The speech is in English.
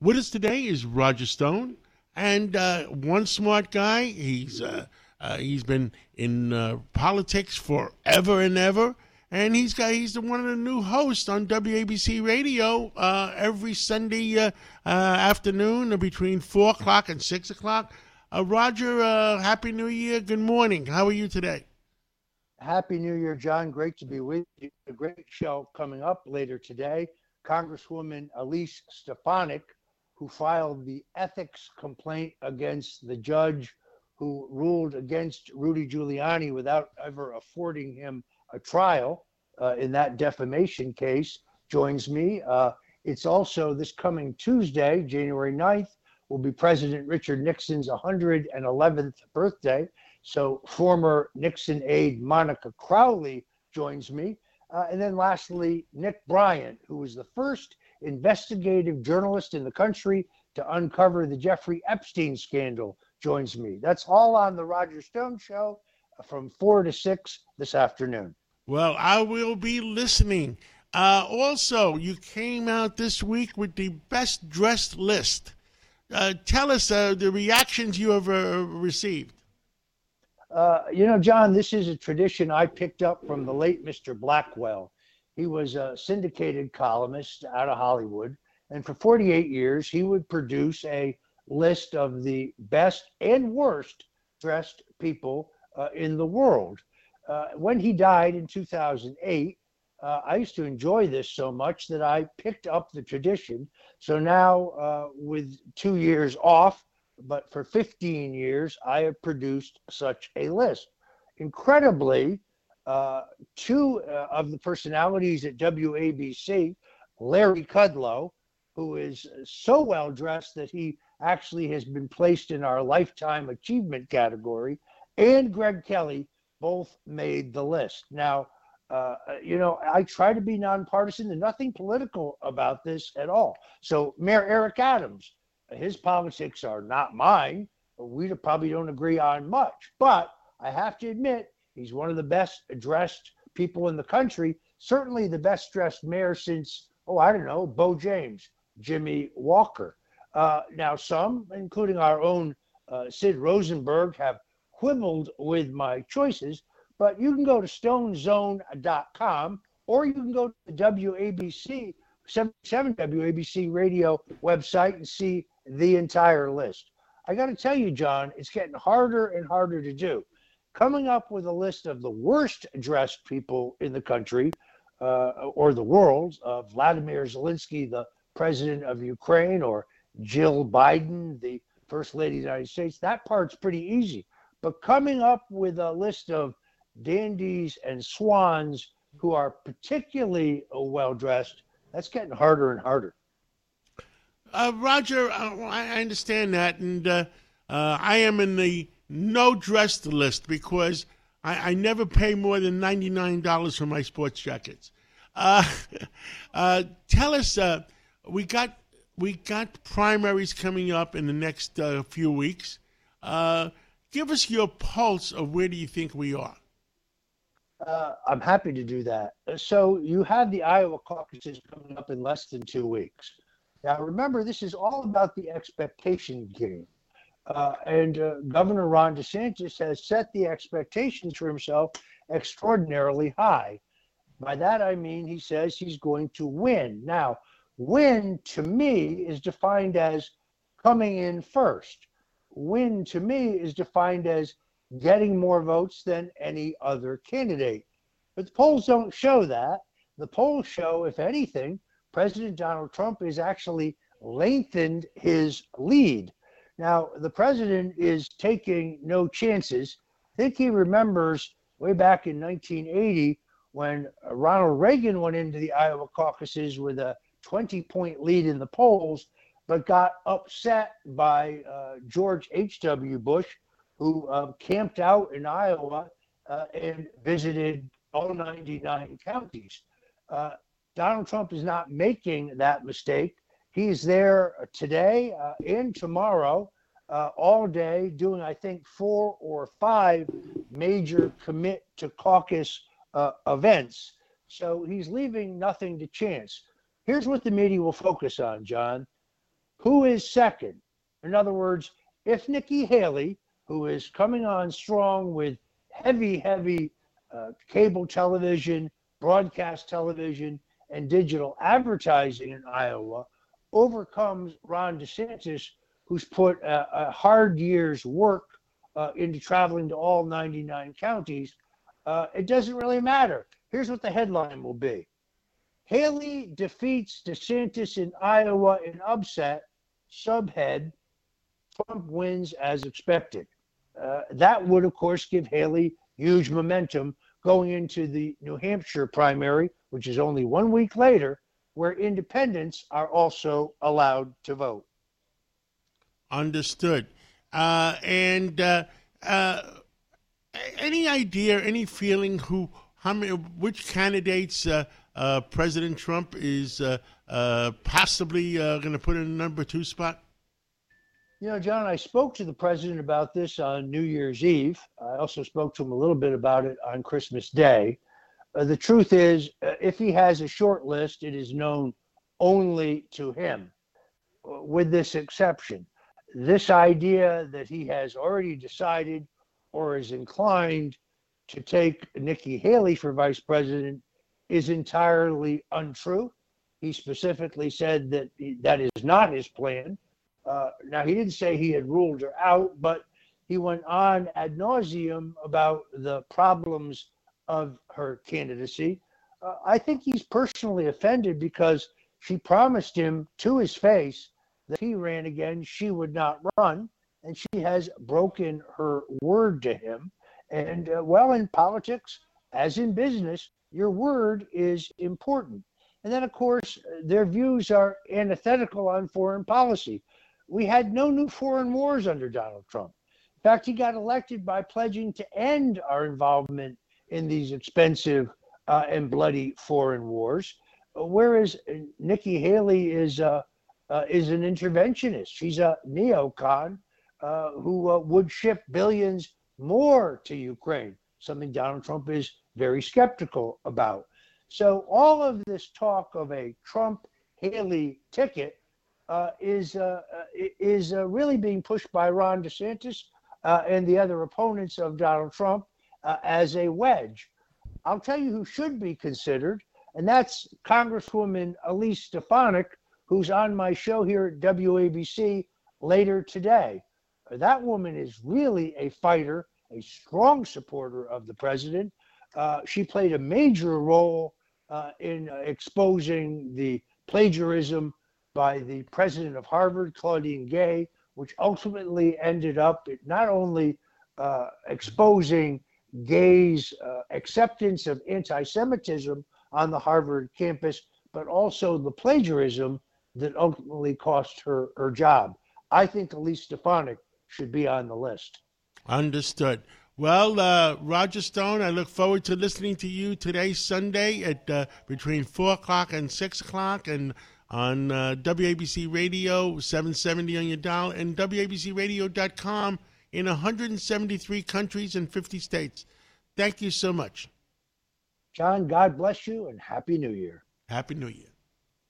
With us today is Roger Stone, and uh, one smart guy. He's uh, uh, he's been in uh, politics forever and ever, and he's got he's the, one of the new hosts on WABC Radio uh, every Sunday uh, afternoon between four o'clock and six o'clock. Roger, happy New Year. Good morning. How are you today? Happy New Year, John. Great to be with you. A great show coming up later today. Congresswoman Elise Stefanik who filed the ethics complaint against the judge who ruled against Rudy Giuliani without ever affording him a trial uh, in that defamation case, joins me. Uh, it's also this coming Tuesday, January 9th, will be President Richard Nixon's 111th birthday. So, former Nixon aide Monica Crowley joins me. Uh, and then lastly, Nick Bryant, who was the first investigative journalist in the country to uncover the Jeffrey Epstein scandal, joins me. That's all on the Roger Stone Show from 4 to 6 this afternoon. Well, I will be listening. Uh, also, you came out this week with the best dressed list. Uh, tell us uh, the reactions you have uh, received. Uh, you know, John, this is a tradition I picked up from the late Mr. Blackwell. He was a syndicated columnist out of Hollywood. And for 48 years, he would produce a list of the best and worst dressed people uh, in the world. Uh, when he died in 2008, uh, I used to enjoy this so much that I picked up the tradition. So now, uh, with two years off, but for 15 years, I have produced such a list. Incredibly, uh, two uh, of the personalities at WABC, Larry Kudlow, who is so well dressed that he actually has been placed in our lifetime achievement category, and Greg Kelly both made the list. Now, uh, you know, I try to be nonpartisan. There's nothing political about this at all. So, Mayor Eric Adams, his politics are not mine. We probably don't agree on much, but I have to admit He's one of the best dressed people in the country, certainly the best dressed mayor since, oh, I don't know, Beau James, Jimmy Walker. Uh, now, some, including our own uh, Sid Rosenberg, have quibbled with my choices, but you can go to stonezone.com or you can go to the WABC 77 WABC radio website and see the entire list. I got to tell you, John, it's getting harder and harder to do coming up with a list of the worst dressed people in the country uh, or the world uh, Vladimir Zelensky, the president of Ukraine, or Jill Biden, the first lady of the United States. That part's pretty easy. But coming up with a list of dandies and swans who are particularly well dressed, that's getting harder and harder. Uh, Roger, uh, I understand that, and uh, uh, I am in the no dress list because I, I never pay more than ninety nine dollars for my sports jackets. Uh, uh, tell us, uh, we got we got primaries coming up in the next uh, few weeks. Uh, give us your pulse of where do you think we are. Uh, I'm happy to do that. So you have the Iowa caucuses coming up in less than two weeks. Now remember, this is all about the expectation game. Uh, and uh, Governor Ron DeSantis has set the expectations for himself extraordinarily high. By that I mean he says he's going to win. Now, win to me is defined as coming in first. Win to me is defined as getting more votes than any other candidate. But the polls don't show that. The polls show, if anything, President Donald Trump has actually lengthened his lead. Now, the president is taking no chances. I think he remembers way back in 1980 when Ronald Reagan went into the Iowa caucuses with a 20 point lead in the polls, but got upset by uh, George H.W. Bush, who uh, camped out in Iowa uh, and visited all 99 counties. Uh, Donald Trump is not making that mistake. He's there today uh, and tomorrow, uh, all day, doing, I think, four or five major commit to caucus uh, events. So he's leaving nothing to chance. Here's what the media will focus on, John Who is second? In other words, if Nikki Haley, who is coming on strong with heavy, heavy uh, cable television, broadcast television, and digital advertising in Iowa, overcomes Ron DeSantis, who's put a, a hard year's work uh, into traveling to all 99 counties, uh, it doesn't really matter. Here's what the headline will be Haley defeats DeSantis in Iowa in upset, subhead, Trump wins as expected. Uh, that would, of course, give Haley huge momentum going into the New Hampshire primary, which is only one week later, where independents are also allowed to vote. Understood. Uh, and uh, uh, any idea, any feeling who, how many, which candidates uh, uh, President Trump is uh, possibly going to put in the number two spot? You know, John, I spoke to the president about this on New Year's Eve. I also spoke to him a little bit about it on Christmas Day. Uh, the truth is, uh, if he has a short list, it is known only to him, uh, with this exception. This idea that he has already decided or is inclined to take Nikki Haley for vice president is entirely untrue. He specifically said that he, that is not his plan. Uh, now, he didn't say he had ruled her out, but he went on ad nauseum about the problems of her candidacy. Uh, I think he's personally offended because she promised him to his face that he ran again, she would not run. And she has broken her word to him. And uh, well, in politics, as in business, your word is important. And then, of course, their views are antithetical on foreign policy. We had no new foreign wars under Donald Trump. In fact, he got elected by pledging to end our involvement in these expensive uh, and bloody foreign wars. Whereas Nikki Haley is uh, uh, is an interventionist. She's a neocon uh, who uh, would ship billions more to Ukraine, something Donald Trump is very skeptical about. So all of this talk of a Trump Haley ticket uh, is uh, is uh, really being pushed by Ron DeSantis and the other opponents of Donald Trump uh, as a wedge. I'll tell you who should be considered, and that's Congresswoman Elise Stefanik, who's on my show here at WABC later today. That woman is really a fighter, a strong supporter of the president. Uh, she played a major role uh, in exposing the plagiarism by the president of Harvard, Claudine Gay, which ultimately ended up not only uh, exposing Gay's uh, acceptance of anti Semitism on the Harvard campus, but also the plagiarism that ultimately cost her her job. I think Elise Stefanik should be on the list. Understood. Well, uh, Roger Stone, I look forward to listening to you today, Sunday, at uh, between 4 o'clock and 6 o'clock, and on uh, WABC Radio, 770 on your dial, and WABCRadio.com in 173 countries and 50 states. Thank you so much. John, God bless you, and Happy New Year. Happy New Year.